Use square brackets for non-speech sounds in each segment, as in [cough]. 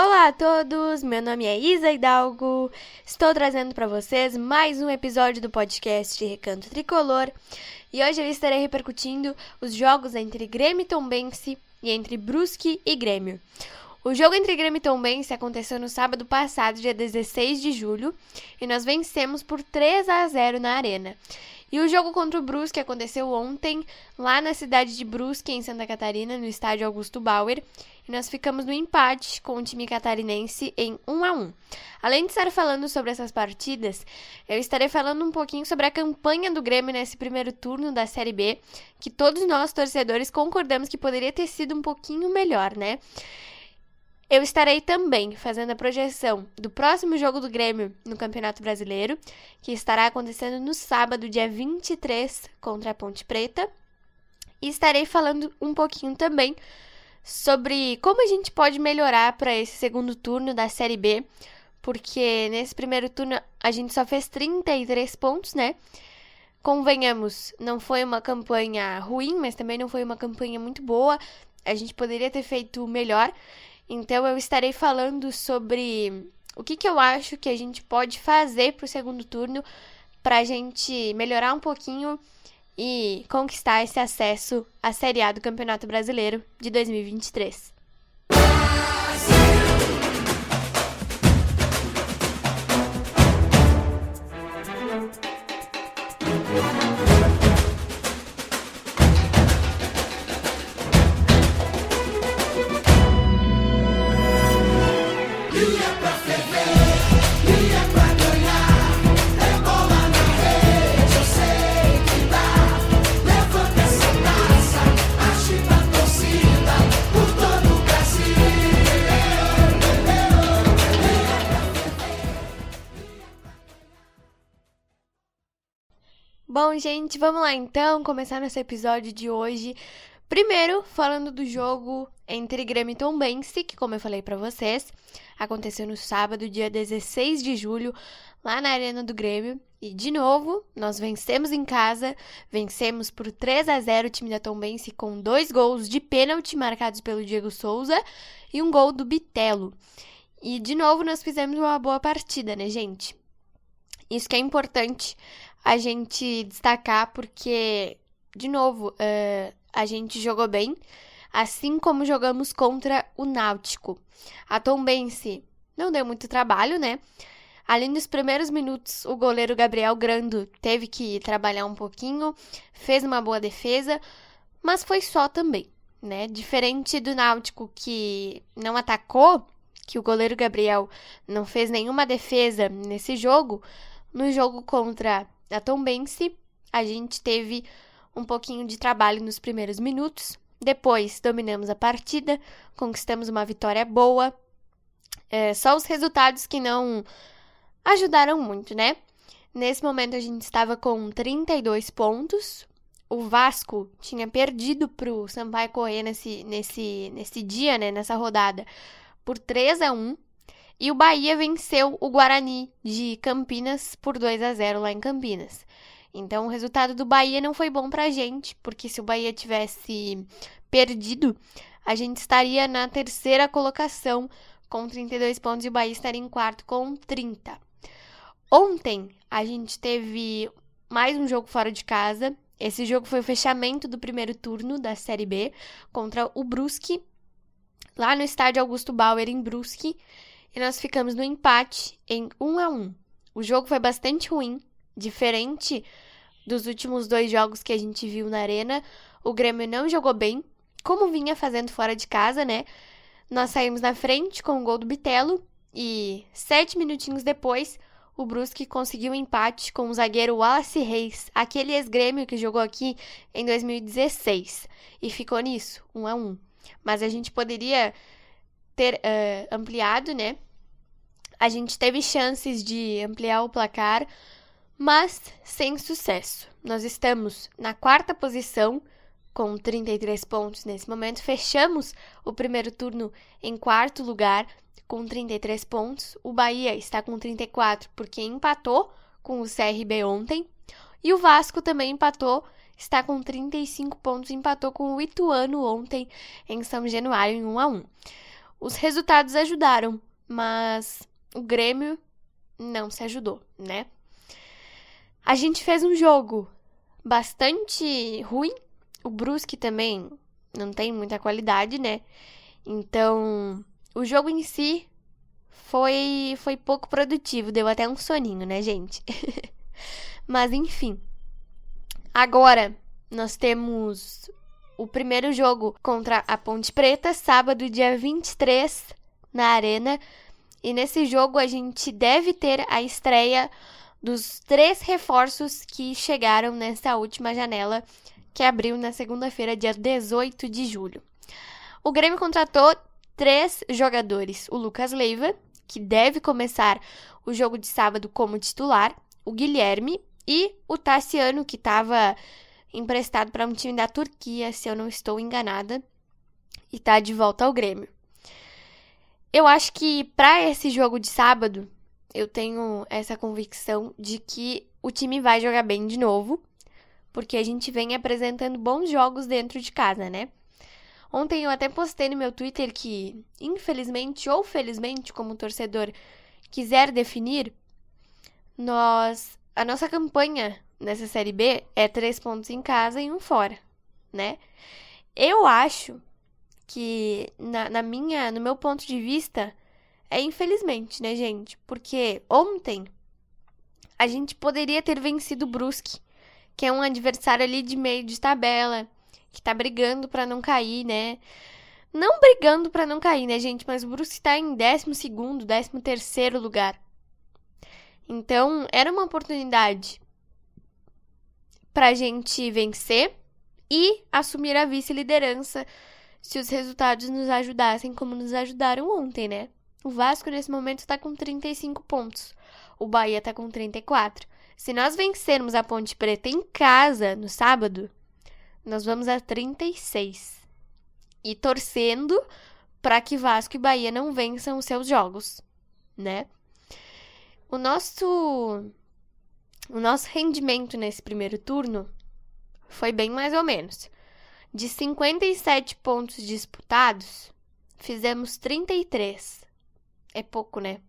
Olá a todos, meu nome é Isa Hidalgo. Estou trazendo para vocês mais um episódio do podcast Recanto Tricolor e hoje eu estarei repercutindo os jogos entre Grêmio e Tombense e entre Brusque e Grêmio. O jogo entre Grêmio e Tombense aconteceu no sábado passado, dia 16 de julho, e nós vencemos por 3 a 0 na Arena. E o jogo contra o Brusque aconteceu ontem, lá na cidade de Brusque, em Santa Catarina, no estádio Augusto Bauer, e nós ficamos no empate com o time catarinense em 1 a 1. Além de estar falando sobre essas partidas, eu estarei falando um pouquinho sobre a campanha do Grêmio nesse primeiro turno da Série B, que todos nós torcedores concordamos que poderia ter sido um pouquinho melhor, né? Eu estarei também fazendo a projeção do próximo jogo do Grêmio no Campeonato Brasileiro, que estará acontecendo no sábado, dia 23, contra a Ponte Preta. E estarei falando um pouquinho também sobre como a gente pode melhorar para esse segundo turno da Série B, porque nesse primeiro turno a gente só fez 33 pontos, né? Convenhamos, não foi uma campanha ruim, mas também não foi uma campanha muito boa. A gente poderia ter feito melhor. Então eu estarei falando sobre o que, que eu acho que a gente pode fazer para o segundo turno para a gente melhorar um pouquinho e conquistar esse acesso à Série A do Campeonato Brasileiro de 2023. Bom, gente, vamos lá então começar nosso episódio de hoje. Primeiro, falando do jogo entre Grêmio e Tombense, que como eu falei para vocês, aconteceu no sábado, dia 16 de julho, lá na Arena do Grêmio. E de novo, nós vencemos em casa, vencemos por 3 a 0 o time da Tombense com dois gols de pênalti marcados pelo Diego Souza e um gol do Bitelo. E de novo nós fizemos uma boa partida, né, gente? Isso que é importante a gente destacar, porque, de novo, uh, a gente jogou bem, assim como jogamos contra o Náutico. A Tombense não deu muito trabalho, né? Ali nos primeiros minutos, o goleiro Gabriel Grando teve que trabalhar um pouquinho, fez uma boa defesa, mas foi só também, né? Diferente do Náutico que não atacou, que o goleiro Gabriel não fez nenhuma defesa nesse jogo, no jogo contra a Tombense, a gente teve um pouquinho de trabalho nos primeiros minutos. Depois dominamos a partida, conquistamos uma vitória boa. É, só os resultados que não ajudaram muito, né? Nesse momento a gente estava com 32 pontos. O Vasco tinha perdido para o Sampaio Corrêa nesse, nesse, nesse dia, né? Nessa rodada, por 3 a 1 e o Bahia venceu o Guarani de Campinas por 2 a 0 lá em Campinas. Então o resultado do Bahia não foi bom pra gente, porque se o Bahia tivesse perdido, a gente estaria na terceira colocação com 32 pontos e o Bahia estaria em quarto com 30. Ontem a gente teve mais um jogo fora de casa. Esse jogo foi o fechamento do primeiro turno da Série B contra o Brusque, lá no estádio Augusto Bauer em Brusque e nós ficamos no empate em 1 a 1. O jogo foi bastante ruim, diferente dos últimos dois jogos que a gente viu na arena. O Grêmio não jogou bem, como vinha fazendo fora de casa, né? Nós saímos na frente com o gol do Bitelo e sete minutinhos depois o Brusque conseguiu um empate com o zagueiro Wallace Reis, aquele ex-grêmio que jogou aqui em 2016. E ficou nisso, 1 a 1. Mas a gente poderia ter uh, ampliado, né? A gente teve chances de ampliar o placar, mas sem sucesso. Nós estamos na quarta posição com 33 pontos nesse momento. Fechamos o primeiro turno em quarto lugar com 33 pontos. O Bahia está com 34 porque empatou com o CRB ontem. E o Vasco também empatou, está com 35 pontos, empatou com o Ituano ontem em São Januário em 1 a 1. Os resultados ajudaram, mas o Grêmio não se ajudou, né? A gente fez um jogo bastante ruim. O Brusque também não tem muita qualidade, né? Então, o jogo em si foi foi pouco produtivo, deu até um soninho, né, gente? [laughs] Mas enfim. Agora nós temos o primeiro jogo contra a Ponte Preta, sábado, dia 23, na Arena. E nesse jogo a gente deve ter a estreia dos três reforços que chegaram nessa última janela que abriu na segunda-feira, dia 18 de julho. O Grêmio contratou três jogadores: o Lucas Leiva, que deve começar o jogo de sábado como titular, o Guilherme e o Tassiano, que estava emprestado para um time da Turquia, se eu não estou enganada, e está de volta ao Grêmio. Eu acho que para esse jogo de sábado, eu tenho essa convicção de que o time vai jogar bem de novo, porque a gente vem apresentando bons jogos dentro de casa, né? Ontem eu até postei no meu Twitter que, infelizmente ou felizmente, como torcedor quiser definir, nós a nossa campanha nessa série B é três pontos em casa e um fora, né? Eu acho que na, na minha, no meu ponto de vista, é infelizmente, né, gente? Porque ontem a gente poderia ter vencido o Brusque, que é um adversário ali de meio de tabela, que tá brigando para não cair, né? Não brigando para não cair, né, gente? Mas o Brusque tá em 12 segundo, 13 terceiro lugar. Então, era uma oportunidade pra gente vencer e assumir a vice-liderança se os resultados nos ajudassem como nos ajudaram ontem, né? O Vasco nesse momento está com 35 pontos. O Bahia está com 34. Se nós vencermos a Ponte Preta em casa no sábado, nós vamos a 36. E torcendo para que Vasco e Bahia não vençam os seus jogos, né? O nosso o nosso rendimento nesse primeiro turno foi bem mais ou menos. De 57 pontos disputados, fizemos 33. É pouco, né?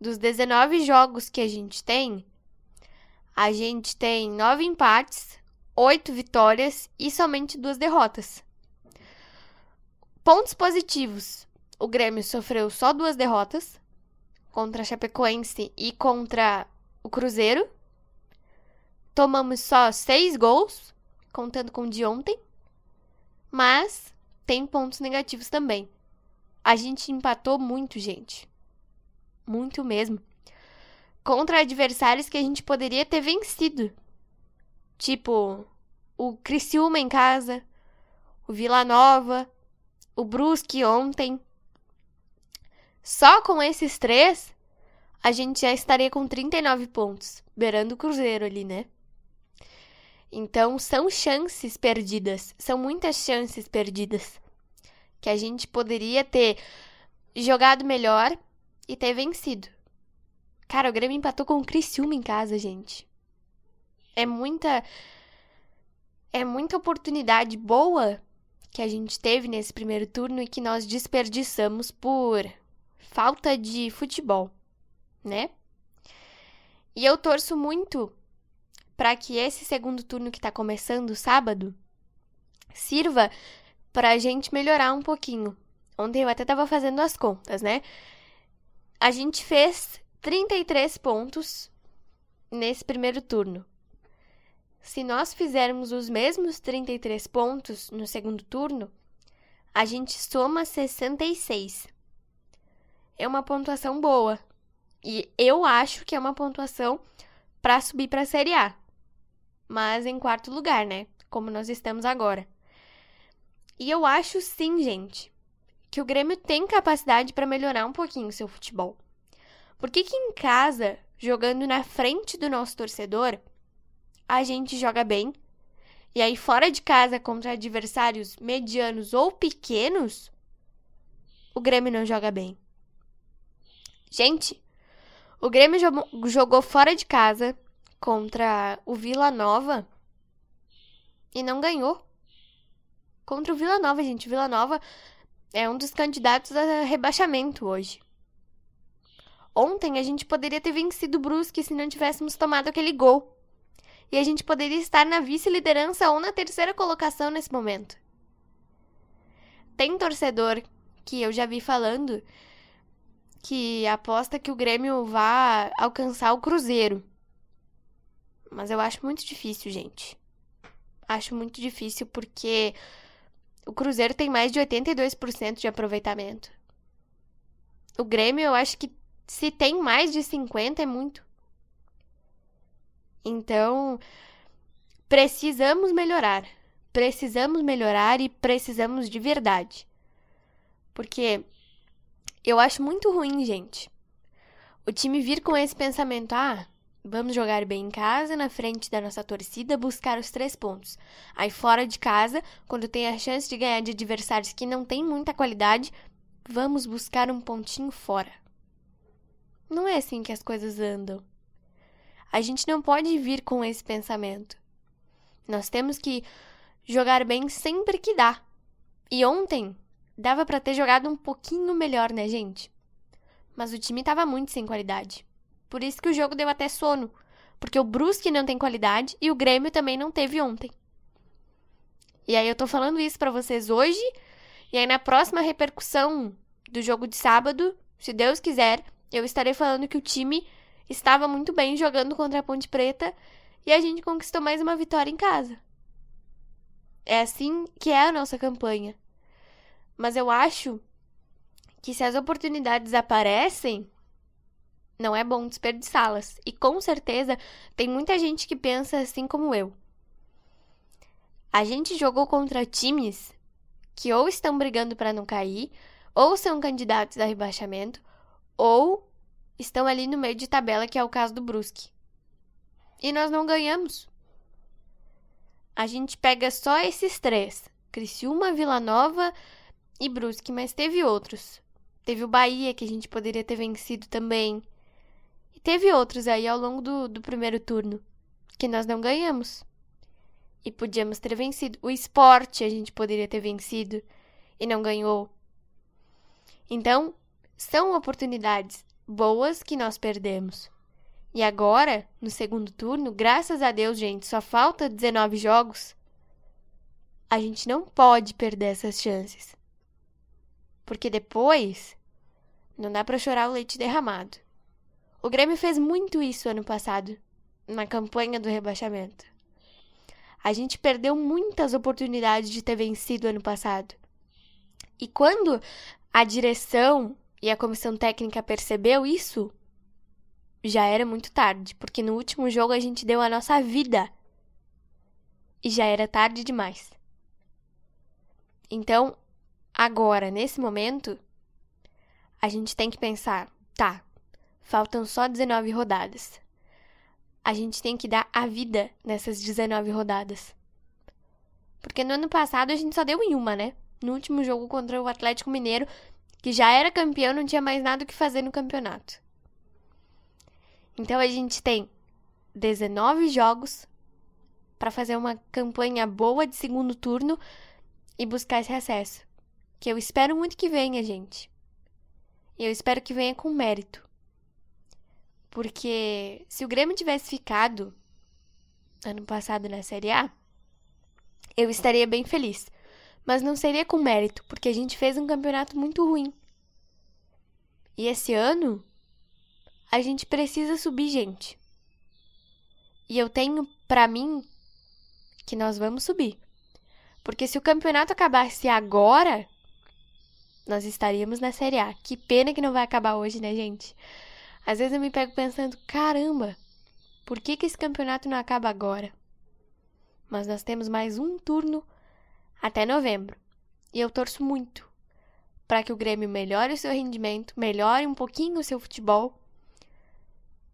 Dos 19 jogos que a gente tem, a gente tem 9 empates, 8 vitórias e somente duas derrotas. Pontos positivos: o Grêmio sofreu só duas derrotas contra a Chapecoense e contra o Cruzeiro. Tomamos só seis gols, contando com o de ontem. Mas tem pontos negativos também. A gente empatou muito, gente. Muito mesmo. Contra adversários que a gente poderia ter vencido. Tipo, o Criciúma em casa, o Vila Nova, o Brusque ontem. Só com esses três, a gente já estaria com 39 pontos, beirando o Cruzeiro ali, né? Então, são chances perdidas, são muitas chances perdidas que a gente poderia ter jogado melhor e ter vencido. Cara, o Grêmio empatou com o Criciúma em casa, gente. É muita é muita oportunidade boa que a gente teve nesse primeiro turno e que nós desperdiçamos por falta de futebol, né? E eu torço muito para que esse segundo turno que está começando sábado sirva para a gente melhorar um pouquinho. Ontem eu até estava fazendo as contas, né? A gente fez 33 pontos nesse primeiro turno. Se nós fizermos os mesmos 33 pontos no segundo turno, a gente soma 66. É uma pontuação boa. E eu acho que é uma pontuação para subir para a Série A mas em quarto lugar, né? Como nós estamos agora. E eu acho sim, gente, que o Grêmio tem capacidade para melhorar um pouquinho o seu futebol. Por que, que em casa, jogando na frente do nosso torcedor, a gente joga bem? E aí, fora de casa, contra adversários medianos ou pequenos, o Grêmio não joga bem. Gente, o Grêmio jogou fora de casa contra o Vila Nova e não ganhou. Contra o Vila Nova, gente. Vila Nova é um dos candidatos a rebaixamento hoje. Ontem a gente poderia ter vencido o Brusque se não tivéssemos tomado aquele gol. E a gente poderia estar na vice-liderança ou na terceira colocação nesse momento. Tem torcedor que eu já vi falando que aposta que o Grêmio vá alcançar o Cruzeiro. Mas eu acho muito difícil, gente. Acho muito difícil porque o Cruzeiro tem mais de 82% de aproveitamento. O Grêmio, eu acho que se tem mais de 50 é muito. Então, precisamos melhorar. Precisamos melhorar e precisamos de verdade. Porque eu acho muito ruim, gente. O time vir com esse pensamento: ah, vamos jogar bem em casa, na frente da nossa torcida, buscar os três pontos. Aí fora de casa, quando tem a chance de ganhar de adversários que não têm muita qualidade, vamos buscar um pontinho fora. Não é assim que as coisas andam. A gente não pode vir com esse pensamento. Nós temos que jogar bem sempre que dá. E ontem dava para ter jogado um pouquinho melhor, né, gente? Mas o time tava muito sem qualidade. Por isso que o jogo deu até sono, porque o Brusque não tem qualidade e o Grêmio também não teve ontem. E aí eu tô falando isso para vocês hoje, e aí na próxima repercussão do jogo de sábado, se Deus quiser, eu estarei falando que o time estava muito bem jogando contra a Ponte Preta e a gente conquistou mais uma vitória em casa. É assim que é a nossa campanha. Mas eu acho que se as oportunidades aparecem, não é bom desperdiçá-las. E com certeza tem muita gente que pensa assim como eu. A gente jogou contra times que ou estão brigando para não cair, ou são candidatos a rebaixamento, ou estão ali no meio de tabela, que é o caso do Brusque. E nós não ganhamos. A gente pega só esses três: Criciúma, Vila Nova e Brusque, mas teve outros. Teve o Bahia, que a gente poderia ter vencido também. E teve outros aí ao longo do, do primeiro turno, que nós não ganhamos. E podíamos ter vencido. O esporte a gente poderia ter vencido e não ganhou. Então, são oportunidades boas que nós perdemos. E agora, no segundo turno, graças a Deus, gente, só falta 19 jogos. A gente não pode perder essas chances. Porque depois não dá para chorar o leite derramado. O Grêmio fez muito isso ano passado, na campanha do rebaixamento. A gente perdeu muitas oportunidades de ter vencido ano passado. E quando a direção e a comissão técnica percebeu isso, já era muito tarde, porque no último jogo a gente deu a nossa vida. E já era tarde demais. Então, agora, nesse momento, a gente tem que pensar, tá, faltam só 19 rodadas. A gente tem que dar a vida nessas 19 rodadas. Porque no ano passado a gente só deu em uma, né? No último jogo contra o Atlético Mineiro, que já era campeão, não tinha mais nada o que fazer no campeonato. Então a gente tem 19 jogos para fazer uma campanha boa de segundo turno e buscar esse acesso. Que eu espero muito que venha, gente. Eu espero que venha com mérito. Porque se o Grêmio tivesse ficado ano passado na Série A, eu estaria bem feliz mas não seria com mérito, porque a gente fez um campeonato muito ruim. E esse ano, a gente precisa subir, gente. E eu tenho para mim que nós vamos subir. Porque se o campeonato acabasse agora, nós estaríamos na Série A. Que pena que não vai acabar hoje, né, gente? Às vezes eu me pego pensando, caramba, por que, que esse campeonato não acaba agora? Mas nós temos mais um turno até novembro. E eu torço muito para que o Grêmio melhore o seu rendimento, melhore um pouquinho o seu futebol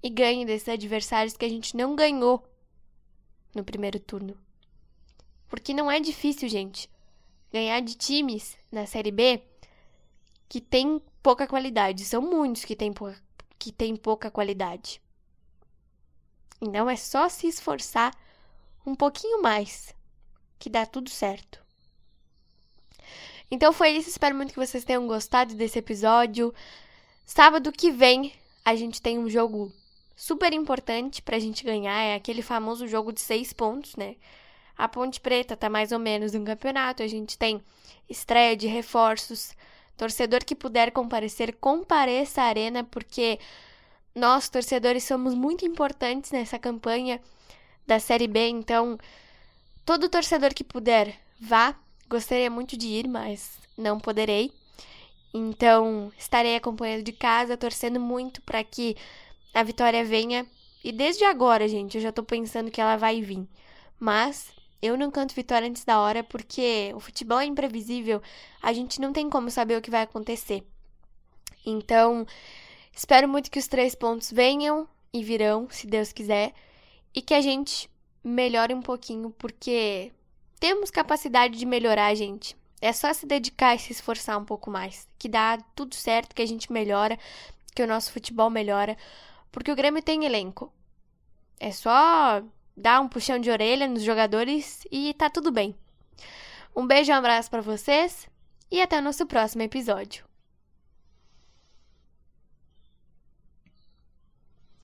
e ganhe desses adversários que a gente não ganhou no primeiro turno. Porque não é difícil, gente, ganhar de times na Série B que tem pouca qualidade. São muitos que têm, que têm pouca qualidade. Então é só se esforçar um pouquinho mais que dá tudo certo. Então foi isso, espero muito que vocês tenham gostado desse episódio. Sábado que vem a gente tem um jogo super importante pra gente ganhar, é aquele famoso jogo de seis pontos, né? A Ponte Preta tá mais ou menos no campeonato, a gente tem estreia de reforços. Torcedor que puder comparecer, compareça à arena, porque nós, torcedores, somos muito importantes nessa campanha da Série B, então todo torcedor que puder, vá. Gostaria muito de ir, mas não poderei. Então, estarei acompanhando de casa, torcendo muito para que a vitória venha. E desde agora, gente, eu já tô pensando que ela vai vir. Mas eu não canto vitória antes da hora porque o futebol é imprevisível, a gente não tem como saber o que vai acontecer. Então, espero muito que os três pontos venham e virão, se Deus quiser, e que a gente melhore um pouquinho, porque temos capacidade de melhorar, gente. É só se dedicar e se esforçar um pouco mais, que dá tudo certo, que a gente melhora, que o nosso futebol melhora, porque o Grêmio tem elenco. É só dar um puxão de orelha nos jogadores e tá tudo bem. Um beijo e um abraço para vocês e até o nosso próximo episódio.